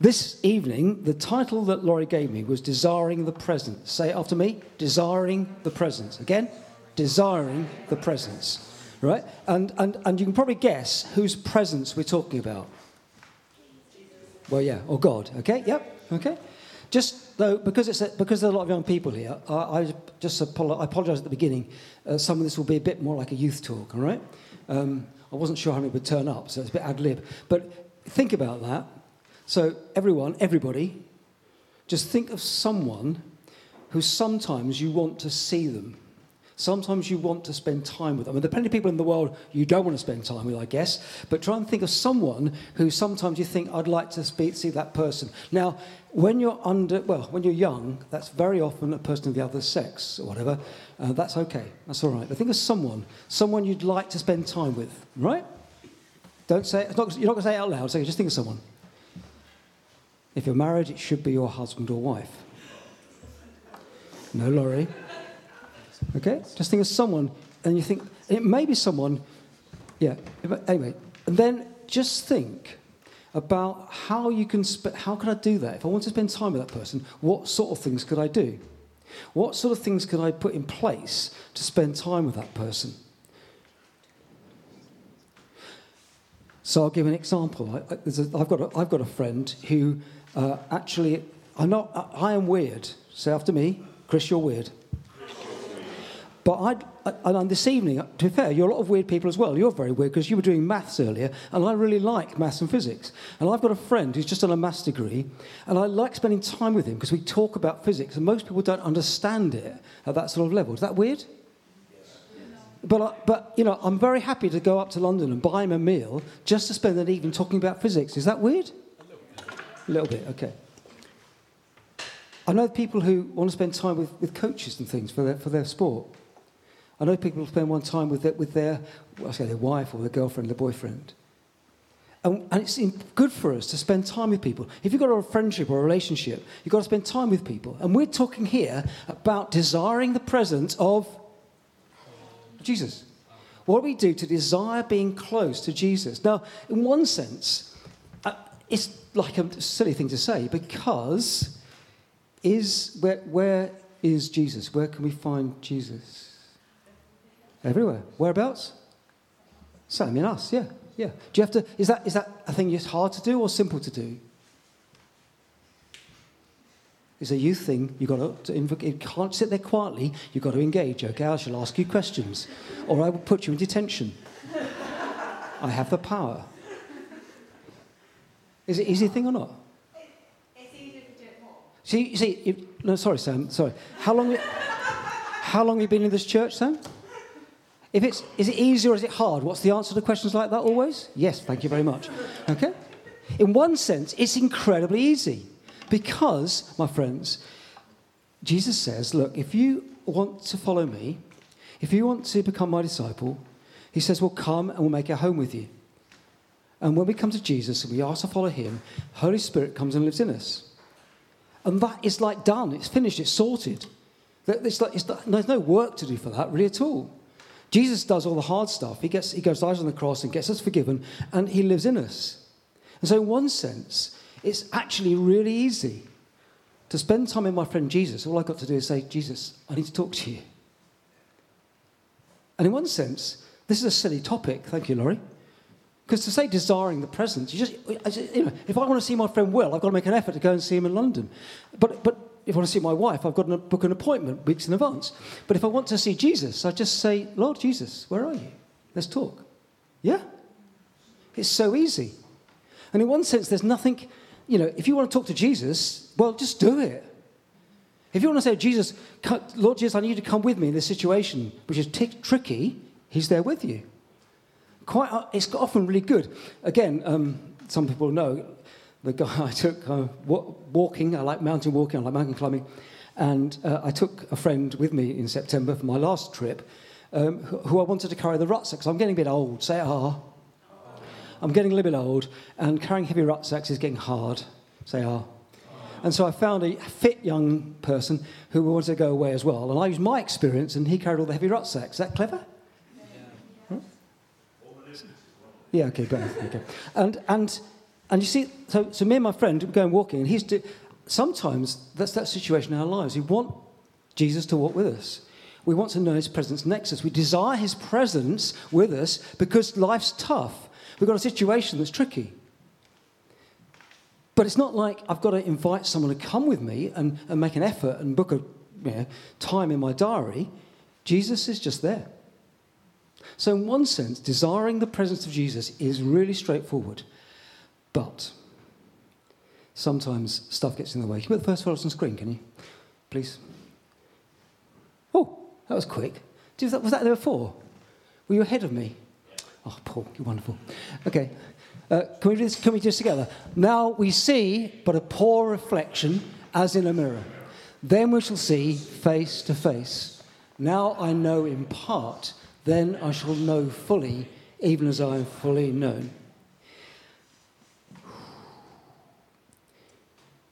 This evening, the title that Laurie gave me was Desiring the Presence. Say it after me Desiring the Presence. Again, Desiring the Presence. Right? And, and, and you can probably guess whose presence we're talking about. Well, yeah, or God. Okay, yep, okay. Just though, because, it's a, because there are a lot of young people here, I, I just apolo- I apologize at the beginning. Uh, some of this will be a bit more like a youth talk, all right? Um, I wasn't sure how many would turn up, so it's a bit ad lib. But think about that. So, everyone, everybody, just think of someone who sometimes you want to see them. Sometimes you want to spend time with them. Mean, there are plenty of people in the world you don't want to spend time with, I guess. But try and think of someone who sometimes you think, I'd like to speak, see that person. Now, when you're under, well, when you're young, that's very often a person of the other sex or whatever. Uh, that's okay. That's all right. But think of someone, someone you'd like to spend time with, right? Don't say, not, you're not going to say it out loud, so just think of someone. If you're married, it should be your husband or wife. No, Laurie. Okay? Just think of someone, and you think, it may be someone, yeah, anyway. And then just think about how you can, sp- how can I do that? If I want to spend time with that person, what sort of things could I do? What sort of things could I put in place to spend time with that person? So I'll give an example. I, have got a, I've got a friend who uh, actually, I'm not, I, I am weird. Say after me, Chris, you're weird. But I, and this evening, to be fair, you're a lot of weird people as well. You're very weird because you were doing maths earlier, and I really like maths and physics. And I've got a friend who's just done a maths degree, and I like spending time with him because we talk about physics, and most people don't understand it at that sort of level. Is that weird? But, but, you know, I'm very happy to go up to London and buy him a meal just to spend an evening talking about physics. Is that weird? A little bit, okay. I know people who want to spend time with, with coaches and things for their, for their sport. I know people spend one time with their, with their, I say their wife or their girlfriend, their boyfriend. And, and, it's good for us to spend time with people. If you've got a friendship or a relationship, you've got to spend time with people. And we're talking here about desiring the presence of Jesus. What do we do to desire being close to Jesus? Now, in one sense, uh, it's like a silly thing to say because is where, where is Jesus? Where can we find Jesus? Everywhere. Whereabouts? Same in us, yeah. Yeah. Do you have to, is that, is that a thing that's hard to do or simple to do? It's a youth thing. You've got to, to you can't sit there quietly. You've got to engage, okay? I shall ask you questions, or I will put you in detention. I have the power. Is it easy thing or not? It's easier to do it more. See, see, if, no, sorry, Sam, sorry. How long, how long have you been in this church, Sam? If it's, is it easy or is it hard? What's the answer to questions like that always? Yes, thank you very much. Okay? In one sense, it's incredibly easy because, my friends, Jesus says, look, if you want to follow me, if you want to become my disciple, he says, well, come and we'll make a home with you. And when we come to Jesus and we ask to follow him, Holy Spirit comes and lives in us. And that is like done. It's finished. It's sorted. It's like, it's, there's no work to do for that, really, at all. Jesus does all the hard stuff. He, gets, he goes, dies on the cross and gets us forgiven, and he lives in us. And so, in one sense, it's actually really easy to spend time with my friend Jesus. All I've got to do is say, Jesus, I need to talk to you. And in one sense, this is a silly topic. Thank you, Laurie. Because to say desiring the presence, you just, you know, if I want to see my friend Will, I've got to make an effort to go and see him in London. But, but if I want to see my wife, I've got to book an appointment weeks in advance. But if I want to see Jesus, I just say, Lord Jesus, where are you? Let's talk. Yeah? It's so easy. And in one sense, there's nothing, you know, if you want to talk to Jesus, well, just do it. If you want to say, Jesus, Lord Jesus, I need you to come with me in this situation, which is t- tricky, he's there with you. Quite, uh, it's often really good. Again, um, some people know the guy I took uh, walking. I like mountain walking. I like mountain climbing, and uh, I took a friend with me in September for my last trip, um, who I wanted to carry the rucksack because I'm getting a bit old. Say ah. I'm getting a little bit old, and carrying heavy rucksacks is getting hard. Say ah. And so I found a fit young person who wanted to go away as well. And I used my experience, and he carried all the heavy rucksacks. Is that clever? Yeah, okay. Okay. And, and And you see, so, so me and my friend going walking, and he's do, sometimes that's that situation in our lives. We want Jesus to walk with us. We want to know his presence next to us. We desire his presence with us because life's tough. We've got a situation that's tricky. But it's not like I've got to invite someone to come with me and, and make an effort and book a you know, time in my diary. Jesus is just there. So, in one sense, desiring the presence of Jesus is really straightforward. But sometimes stuff gets in the way. Can you put the first photos on screen, can you? Please. Oh, that was quick. Was that there before? Were you ahead of me? Oh, Paul, you're wonderful. Okay. Uh, can, we do this, can we do this together? Now we see but a poor reflection as in a mirror. Then we shall see face to face. Now I know in part, then I shall know fully, even as I am fully known.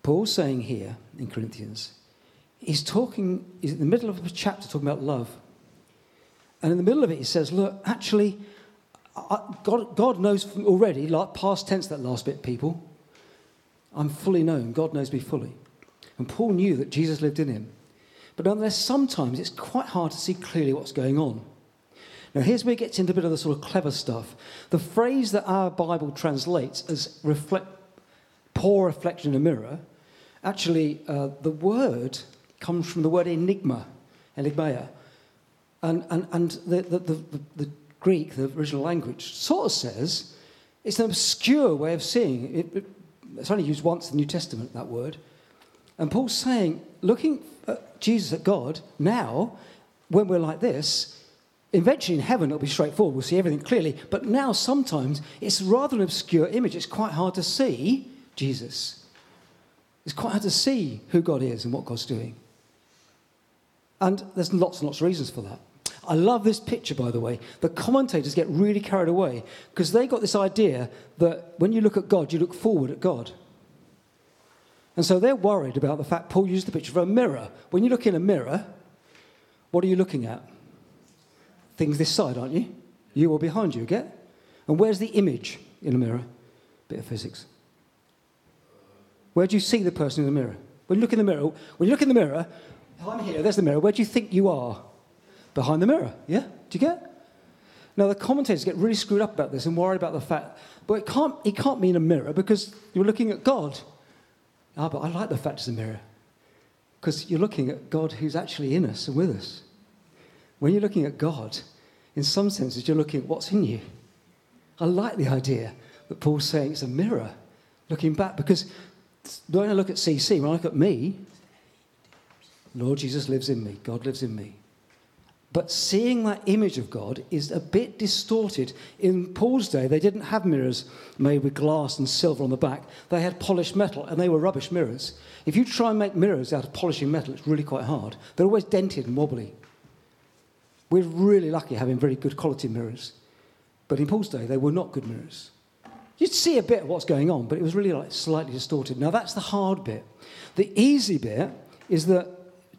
Paul's saying here in Corinthians, he's talking, he's in the middle of a chapter talking about love. And in the middle of it, he says, Look, actually, God, God knows already, like past tense, that last bit, people. I'm fully known. God knows me fully. And Paul knew that Jesus lived in him. But nonetheless, sometimes it's quite hard to see clearly what's going on. Now, here's where it gets into a bit of the sort of clever stuff. The phrase that our Bible translates as reflect, poor reflection in a mirror Actually, uh, the word comes from the word enigma, enigmaia. And, and, and the, the, the, the Greek, the original language, sort of says it's an obscure way of seeing it. it it's only used once in the New Testament, that word. And Paul's saying, looking at Jesus, at God, now, when we're like this, eventually in heaven it'll be straightforward. We'll see everything clearly. But now, sometimes, it's rather an obscure image. It's quite hard to see Jesus. It's quite hard to see who God is and what God's doing. And there's lots and lots of reasons for that. I love this picture, by the way. The commentators get really carried away because they got this idea that when you look at God, you look forward at God. And so they're worried about the fact Paul used the picture of a mirror. When you look in a mirror, what are you looking at? Things this side, aren't you? You or behind you, get? And where's the image in a mirror? Bit of physics. Where do you see the person in the mirror? When you look in the mirror, when you look in the mirror, I'm here, there's the mirror. Where do you think you are? Behind the mirror. Yeah? Do you get? Now the commentators get really screwed up about this and worried about the fact, but it can't, it can't mean a mirror because you're looking at God. Ah, but I like the fact it's a mirror because you're looking at God who's actually in us and with us. When you're looking at God, in some senses, you're looking at what's in you. I like the idea that Paul's saying it's a mirror looking back because when I look at CC, when I look at me, Lord Jesus lives in me, God lives in me. But seeing that image of God is a bit distorted. In Paul's day, they didn't have mirrors made with glass and silver on the back. They had polished metal, and they were rubbish mirrors. If you try and make mirrors out of polishing metal, it's really quite hard. They're always dented and wobbly. We're really lucky having very good quality mirrors. But in Paul's day, they were not good mirrors. You'd see a bit of what's going on, but it was really like slightly distorted. Now, that's the hard bit. The easy bit is that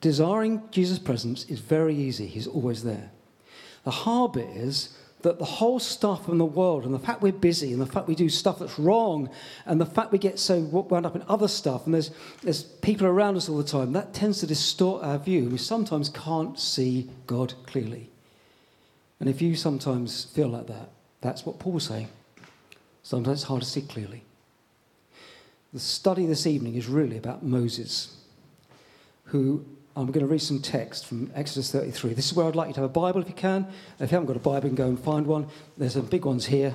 desiring Jesus' presence is very easy, He's always there. The hard bit is that the whole stuff in the world and the fact we're busy and the fact we do stuff that's wrong and the fact we get so wound up in other stuff and there's, there's people around us all the time, that tends to distort our view. We sometimes can't see God clearly. And if you sometimes feel like that, that's what Paul's saying. Sometimes it's hard to see clearly. The study this evening is really about Moses, who I'm going to read some text from Exodus 33. This is where I'd like you to have a Bible if you can. If you haven't got a Bible, you can go and find one. There's some big ones here.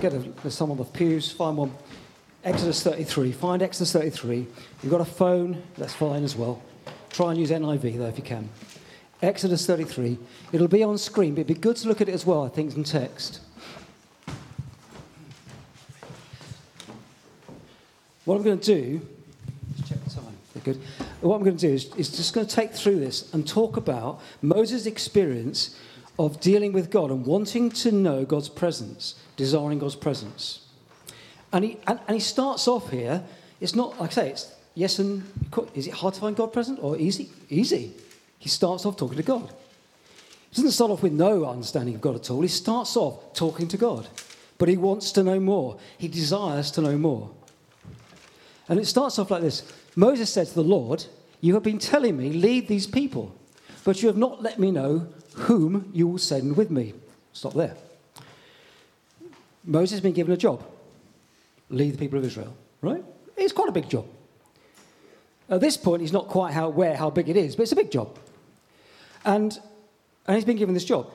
Get a, there's some on the pews, find one. Exodus 33. Find Exodus 33. You've got a phone, that's fine as well. Try and use NIV though if you can. Exodus 33. It'll be on screen, but it'd be good to look at it as well, I think, in text. What I'm going to do, just check the time, Very good. What I'm going to do is, is just going to take through this and talk about Moses' experience of dealing with God and wanting to know God's presence, desiring God's presence. And he, and, and he starts off here, it's not, like I say, it's yes and, is it hard to find God present or easy? Easy. He starts off talking to God. He doesn't start off with no understanding of God at all. He starts off talking to God. But he wants to know more. He desires to know more. And it starts off like this Moses said to the Lord, You have been telling me, lead these people, but you have not let me know whom you will send with me. Stop there. Moses has been given a job lead the people of Israel, right? It's quite a big job. At this point, he's not quite how, aware how big it is, but it's a big job. And, and he's been given this job.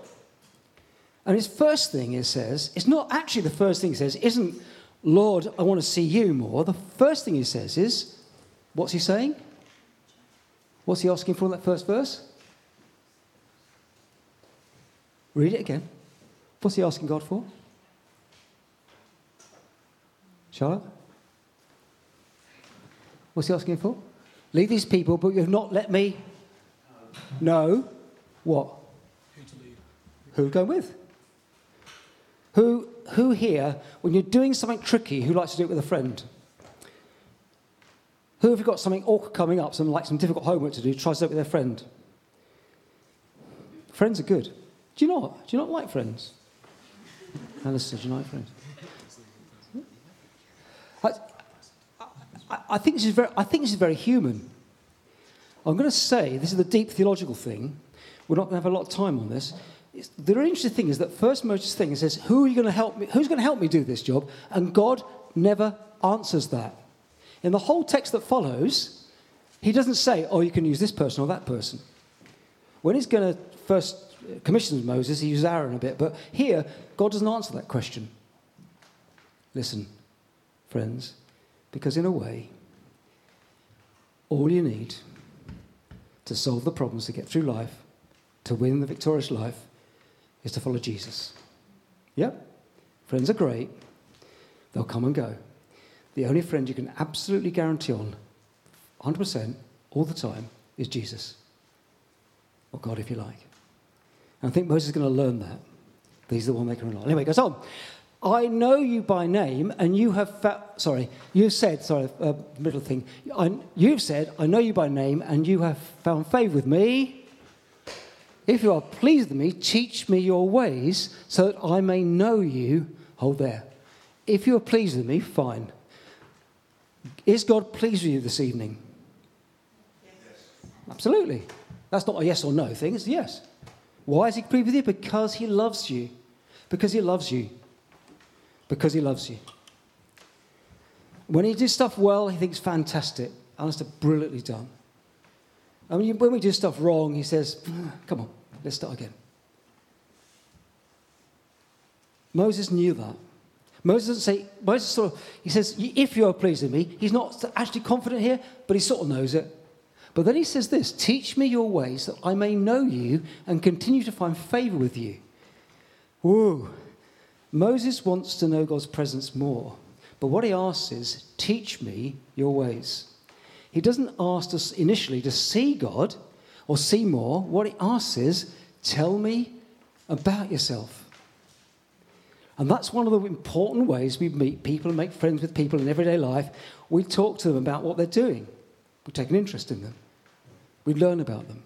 And his first thing, he says, it's not actually the first thing he says, isn't, Lord, I want to see you more. The first thing he says is, what's he saying? What's he asking for in that first verse? Read it again. What's he asking God for? Charlotte? What's he asking for? Leave these people, but you have not let me know what? Who to lead? Who go with? Who, who here, when you're doing something tricky, who likes to do it with a friend? Who have got something awkward coming up, some like some difficult homework to do, tries it with their friend? Friends are good. Do you not? Do you not like friends? Alice, do you like friends? I, I, I, think this is very, I think this is very human. I'm going to say, this is the deep theological thing. We're not going to have a lot of time on this. It's, the really interesting thing is that first Moses thing says, Who are you going to help me? Who's going to help me do this job? And God never answers that. In the whole text that follows, he doesn't say, Oh, you can use this person or that person. When he's going to first commission Moses, he uses Aaron a bit, but here, God doesn't answer that question. Listen, friends, because in a way, all you need to solve the problems, to get through life, to win the victorious life, is to follow Jesus. Yep, friends are great, they'll come and go. The only friend you can absolutely guarantee on, 100% all the time, is Jesus. Or God, if you like. And I think Moses is going to learn that. He's the one making it. Anyway, it goes on. I know you by name, and you have fa- sorry, you said sorry, uh, middle thing. I, you've said, I know you by name, and you have found favour with me. If you are pleased with me, teach me your ways, so that I may know you. Hold there. If you are pleased with me, fine. Is God pleased with you this evening? Yes. Absolutely. That's not a yes or no thing. It's a yes. Why is He pleased with you? Because He loves you. Because He loves you because he loves you. When he does stuff well, he thinks fantastic. Alistair, brilliantly done. I mean, when we do stuff wrong, he says, ah, come on, let's start again. Moses knew that. Moses doesn't say, Moses sort of, he says, if you are pleased with me, he's not actually confident here, but he sort of knows it. But then he says this teach me your ways that I may know you and continue to find favor with you. Whoa. Moses wants to know God's presence more, but what he asks is, Teach me your ways. He doesn't ask us initially to see God or see more. What he asks is, Tell me about yourself. And that's one of the important ways we meet people and make friends with people in everyday life. We talk to them about what they're doing, we take an interest in them, we learn about them.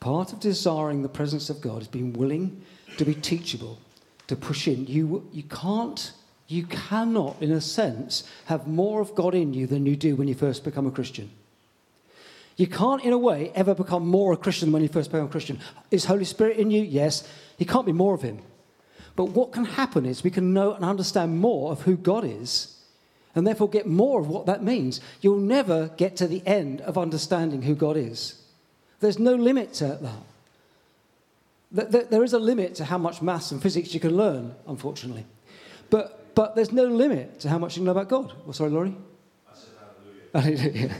Part of desiring the presence of God is being willing to be teachable to push in. You, you can't, you cannot, in a sense, have more of God in you than you do when you first become a Christian. You can't, in a way, ever become more a Christian when you first become a Christian. Is Holy Spirit in you? Yes. You can't be more of Him. But what can happen is we can know and understand more of who God is, and therefore get more of what that means. You'll never get to the end of understanding who God is. There's no limit to that there is a limit to how much maths and physics you can learn, unfortunately. But, but there's no limit to how much you can know about God. Oh, sorry, Laurie? I said hallelujah.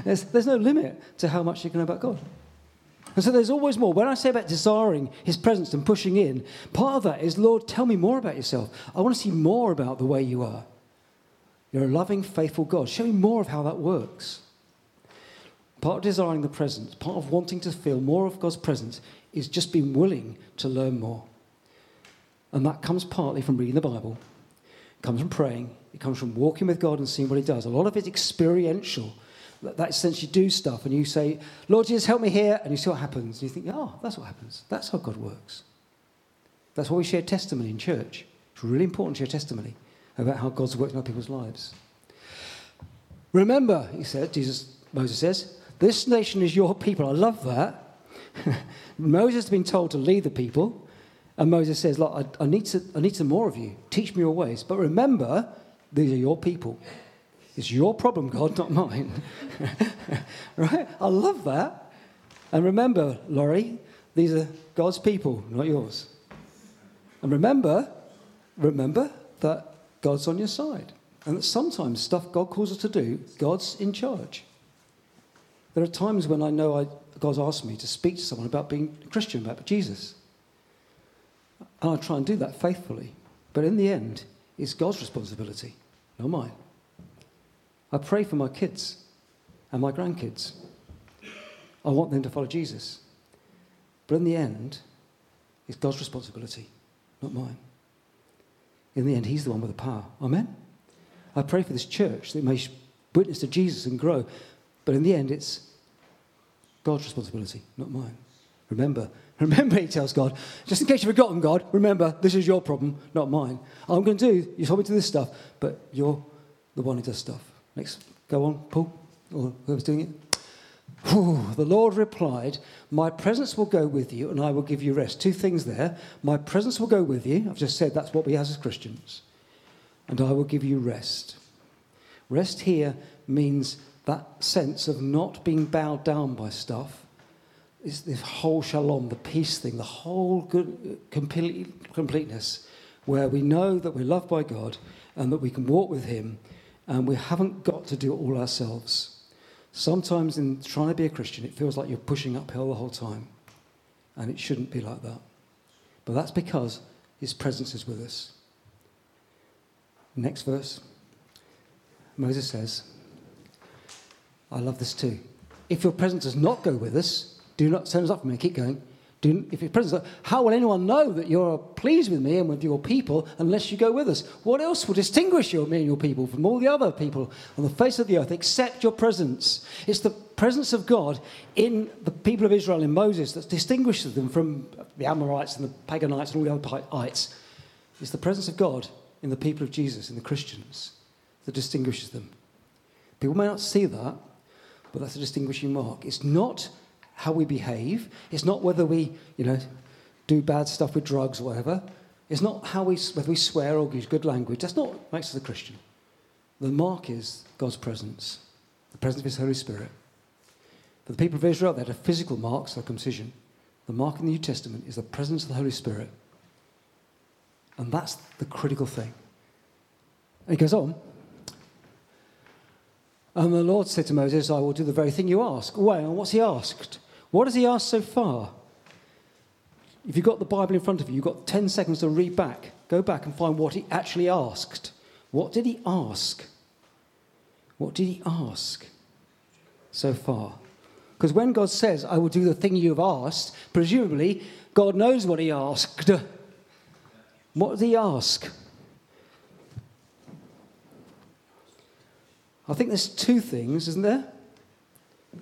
there's, there's no limit to how much you can know about God. And so there's always more. When I say about desiring his presence and pushing in, part of that is, Lord, tell me more about yourself. I want to see more about the way you are. You're a loving, faithful God. Show me more of how that works. Part of desiring the presence, part of wanting to feel more of God's presence, is just being willing to learn more. And that comes partly from reading the Bible, it comes from praying, it comes from walking with God and seeing what He does. A lot of it's experiential. That sense you do stuff and you say, Lord Jesus, help me here, and you see what happens. And you think, oh, that's what happens. That's how God works. That's why we share testimony in church. It's really important to share testimony about how God's worked in other people's lives. Remember, he said, Jesus, Moses says, this nation is your people. I love that. Moses has been told to lead the people, and Moses says, Look, I, I, need to, I need some more of you. Teach me your ways. But remember, these are your people. It's your problem, God, not mine. right? I love that. And remember, Laurie, these are God's people, not yours. And remember, remember that God's on your side. And that sometimes stuff God calls us to do, God's in charge. There are times when I know I, God's asked me to speak to someone about being a Christian, about Jesus. And I try and do that faithfully. But in the end, it's God's responsibility, not mine. I pray for my kids and my grandkids. I want them to follow Jesus. But in the end, it's God's responsibility, not mine. In the end, He's the one with the power. Amen? I pray for this church that may witness to Jesus and grow. But in the end, it's God's responsibility, not mine. Remember, remember, he tells God, just in case you've forgotten, God, remember, this is your problem, not mine. I'm going to do, you told me to do this stuff, but you're the one who does stuff. Next, go on, Paul, or whoever's doing it. Whew, the Lord replied, My presence will go with you and I will give you rest. Two things there. My presence will go with you. I've just said that's what we have as Christians. And I will give you rest. Rest here means that sense of not being bowed down by stuff. Is this whole shalom, the peace thing, the whole good, complete, completeness, where we know that we're loved by God and that we can walk with Him and we haven't got to do it all ourselves. Sometimes in trying to be a Christian, it feels like you're pushing uphill the whole time. And it shouldn't be like that. But that's because his presence is with us. Next verse. Moses says, I love this too. If your presence does not go with us, do not send us up from here. Keep going. Do, if your presence, how will anyone know that you're pleased with me and with your people unless you go with us? What else will distinguish you, me and your people from all the other people on the face of the earth except your presence? It's the presence of God in the people of Israel in Moses that distinguishes them from the Amorites and the Paganites and all the other ites. It's the presence of God in the people of Jesus, in the Christians, that distinguishes them. People may not see that, but that's a distinguishing mark. It's not how we behave. It's not whether we, you know, do bad stuff with drugs or whatever. It's not how we, whether we swear or use good language. That's not what makes us a Christian. The mark is God's presence, the presence of His Holy Spirit. For the people of Israel, they had a physical mark, circumcision. The mark in the New Testament is the presence of the Holy Spirit. And that's the critical thing. And he goes on. And the Lord said to Moses, I will do the very thing you ask. Well, and what's he asked? What has he asked so far? If you've got the Bible in front of you, you've got 10 seconds to read back. Go back and find what he actually asked. What did he ask? What did he ask so far? Because when God says, I will do the thing you've asked, presumably God knows what he asked. What did he ask? I think there's two things, isn't there? Do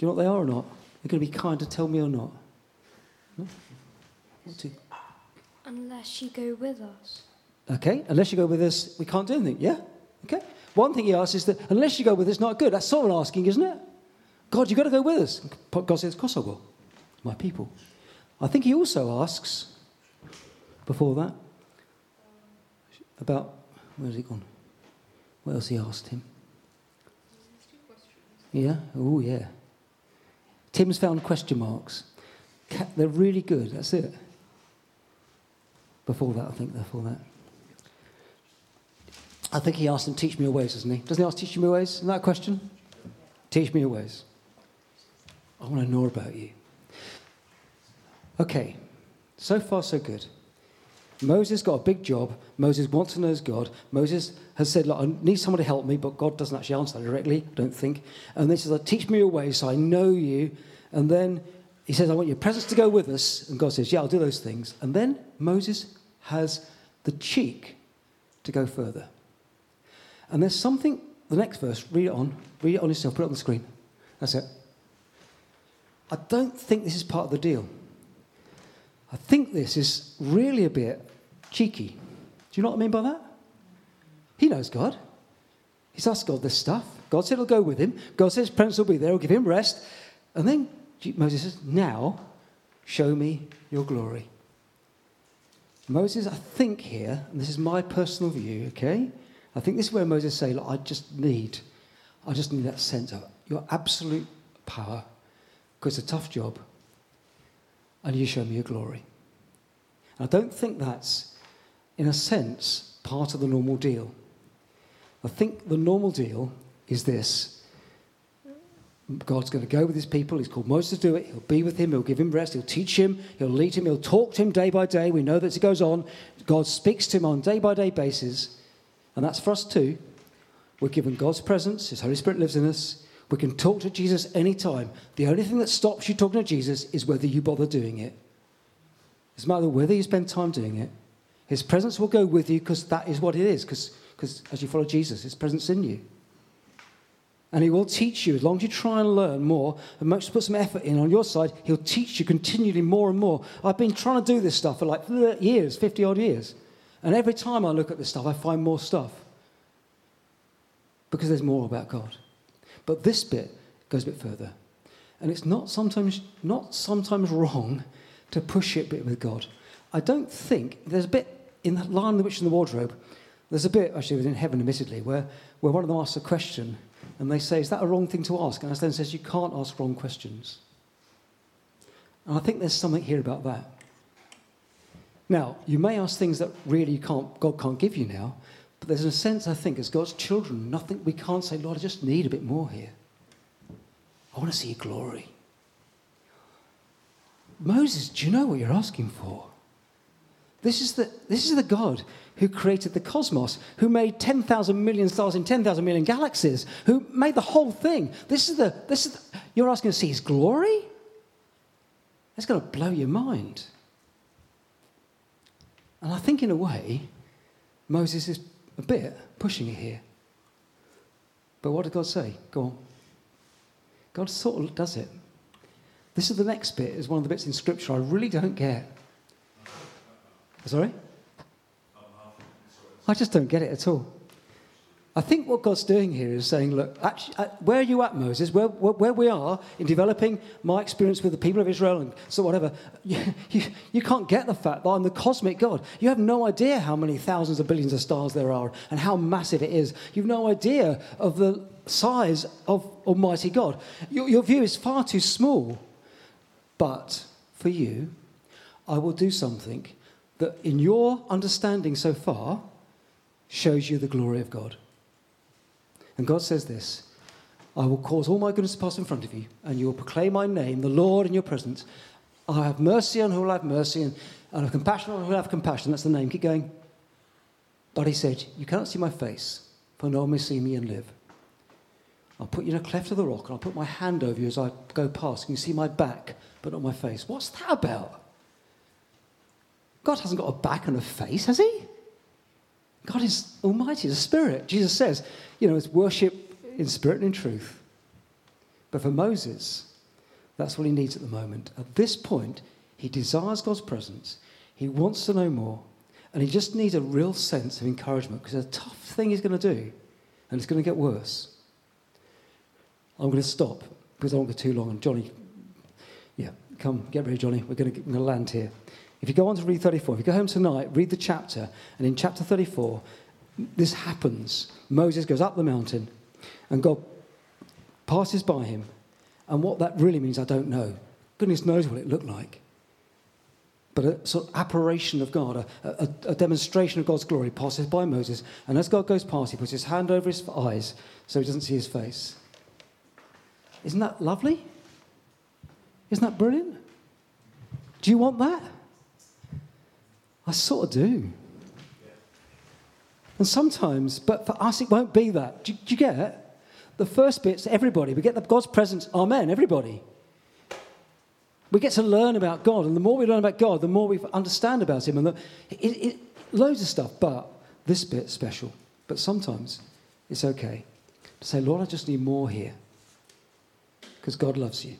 you know what they are or not? You're going to be kind to tell me or not? No? Unless you go with us. Okay, unless you go with us, we can't do anything, yeah? Okay. One thing he asks is that unless you go with us, not good. That's sort of asking, isn't it? God, you've got to go with us. God says, Of course I will. My people. I think he also asks, before that, about, where's he gone? What else he asked him? Yeah? Oh, yeah. Tim's found question marks. They're really good. That's it. Before that, I think, before that. I think he asked him, Teach me your ways, doesn't he? Doesn't he ask, Teach me your ways? Isn't that a question? Teach me your ways. I want to know about you. Okay, so far, so good. Moses got a big job. Moses wants to know God. Moses has said, Look, I need someone to help me, but God doesn't actually answer that directly, I don't think. And then he says, Teach me your ways so I know you. And then he says, I want your presence to go with us. And God says, Yeah, I'll do those things. And then Moses has the cheek to go further. And there's something, the next verse, read it on, read it on yourself, put it on the screen. That's it. I don't think this is part of the deal. I think this is really a bit cheeky. Do you know what I mean by that? He knows God. He's asked God this stuff. God said he'll go with him. God says presence will be there. He'll give him rest. And then Moses says, Now show me your glory. Moses, I think here, and this is my personal view, okay? I think this is where Moses say, Look, I just need, I just need that sense of your absolute power, because it's a tough job, and you show me your glory. I don't think that's, in a sense, part of the normal deal. I think the normal deal is this God's going to go with his people. He's called Moses to do it. He'll be with him. He'll give him rest. He'll teach him. He'll lead him. He'll talk to him day by day. We know that it goes on. God speaks to him on day by day basis. And that's for us too. We're given God's presence. His Holy Spirit lives in us. We can talk to Jesus anytime. The only thing that stops you talking to Jesus is whether you bother doing it. It's a matter whether you spend time doing it. His presence will go with you because that is what it is. Because as you follow Jesus, his presence in you. And he will teach you, as long as you try and learn more and put some effort in on your side, he'll teach you continually more and more. I've been trying to do this stuff for like years, 50 odd years. And every time I look at this stuff, I find more stuff. Because there's more about God. But this bit goes a bit further. And it's not sometimes, not sometimes wrong to push it a bit with God. I don't think, there's a bit in the Lion, the Witch, and the Wardrobe, there's a bit, actually, within heaven, admittedly, where, where one of them asks a question and they say, Is that a wrong thing to ask? And Aslan says, You can't ask wrong questions. And I think there's something here about that. Now, you may ask things that really can't, God can't give you now, but there's a sense, I think, as God's children, nothing we can't say, Lord, I just need a bit more here. I want to see your glory. Moses, do you know what you're asking for? This is the, this is the God who created the cosmos, who made 10,000 million stars in 10,000 million galaxies, who made the whole thing. This is the, this is the, you're asking to see his glory? That's going to blow your mind. And I think, in a way, Moses is a bit pushing it here. But what did God say? Go on. God sort of does it. This is the next bit, is one of the bits in Scripture I really don't get. Sorry? I just don't get it at all. I think what God's doing here is saying, look, actually, uh, where are you at, Moses? Where, where, where, we are in developing my experience with the people of Israel and so whatever, you, you, you, can't get the fact that I'm the cosmic God. You have no idea how many thousands of billions of stars there are and how massive it is. You've no idea of the size of Almighty God. Your, your view is far too small. But for you, I will do something that in your understanding so far shows you the glory of God. And God says this I will cause all my goodness to pass in front of you, and you will proclaim my name, the Lord, in your presence. I have mercy on who will have mercy, and I have compassion on who will have compassion. That's the name. Keep going. But he said, You cannot see my face, for no one may see me and live. I'll put you in a cleft of the rock, and I'll put my hand over you as I go past. You see my back, but not my face. What's that about? God hasn't got a back and a face, has he? God is almighty, the spirit. Jesus says, you know, it's worship in spirit and in truth. But for Moses, that's what he needs at the moment. At this point, he desires God's presence. He wants to know more. And he just needs a real sense of encouragement because a tough thing he's going to do. And it's going to get worse. I'm going to stop because I won't go too long. And Johnny, yeah, come, get ready, Johnny. We're going to land here. If you go on to read 34, if you go home tonight, read the chapter, and in chapter 34, this happens. Moses goes up the mountain, and God passes by him. And what that really means, I don't know. Goodness knows what it looked like. But a sort of apparition of God, a, a, a, demonstration of God's glory passes by Moses. And as God goes past, he puts his hand over his eyes so he doesn't see his face. Isn't that lovely? Isn't that brilliant? Do you want that? I sort of do. And sometimes, but for us, it won't be that. Do, do you get it? The first bit's everybody. We get the God's presence, amen, everybody. We get to learn about God, and the more we learn about God, the more we understand about Him, and the, it, it, loads of stuff. But this bit's special. But sometimes it's okay to say, Lord, I just need more here, because God loves you.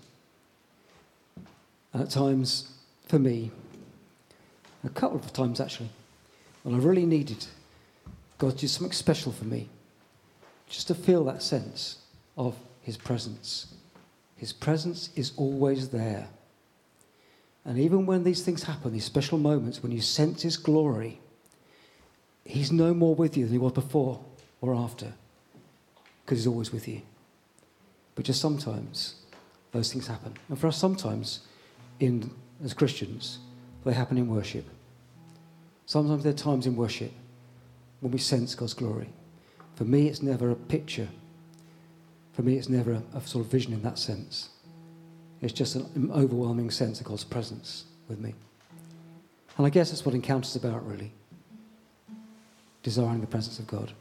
And at times, for me, a couple of times actually, when I really needed God to do something special for me, just to feel that sense of His presence. His presence is always there. And even when these things happen, these special moments, when you sense His glory, He's no more with you than He was before or after, because He's always with you. But just sometimes those things happen. And for us, sometimes, in, as Christians, they happen in worship. Sometimes there are times in worship when we sense God's glory. For me, it's never a picture. For me, it's never a, a sort of vision in that sense. It's just an overwhelming sense of God's presence with me. And I guess that's what Encounter's about, really. Desiring the presence of God.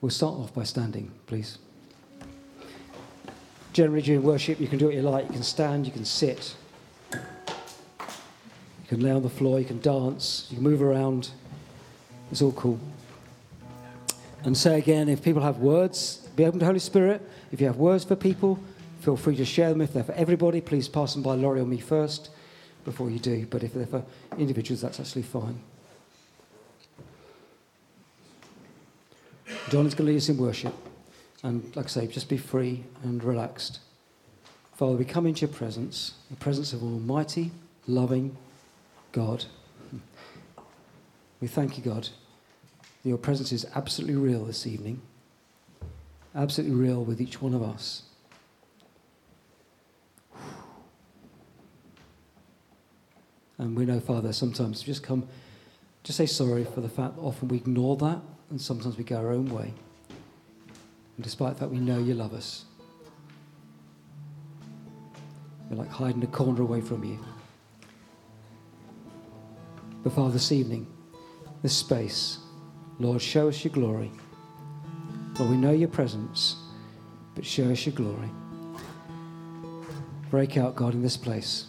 We'll start off by standing, please. Generally, during worship, you can do what you like. You can stand, you can sit, can lay on the floor, you can dance, you can move around. It's all cool. And say again, if people have words, be open to Holy Spirit. If you have words for people, feel free to share them. If they're for everybody, please pass them by Laurie or me first before you do. But if they're for individuals, that's actually fine. John is going to lead us in worship. And like I say, just be free and relaxed. Father, we come into your presence, the presence of Almighty, loving God. We thank you, God. Your presence is absolutely real this evening, absolutely real with each one of us. And we know, Father, sometimes just come, just say sorry for the fact that often we ignore that and sometimes we go our own way. And despite that, we know you love us. We're like hiding a corner away from you. But Father, this evening, this space, Lord, show us your glory. Lord, we know your presence, but show us your glory. Break out, God, in this place.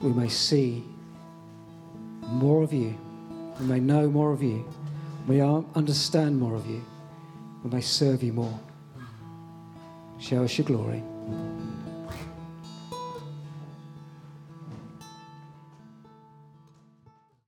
We may see more of you we may know more of you. We may understand more of you. We may serve you more. Show us your glory.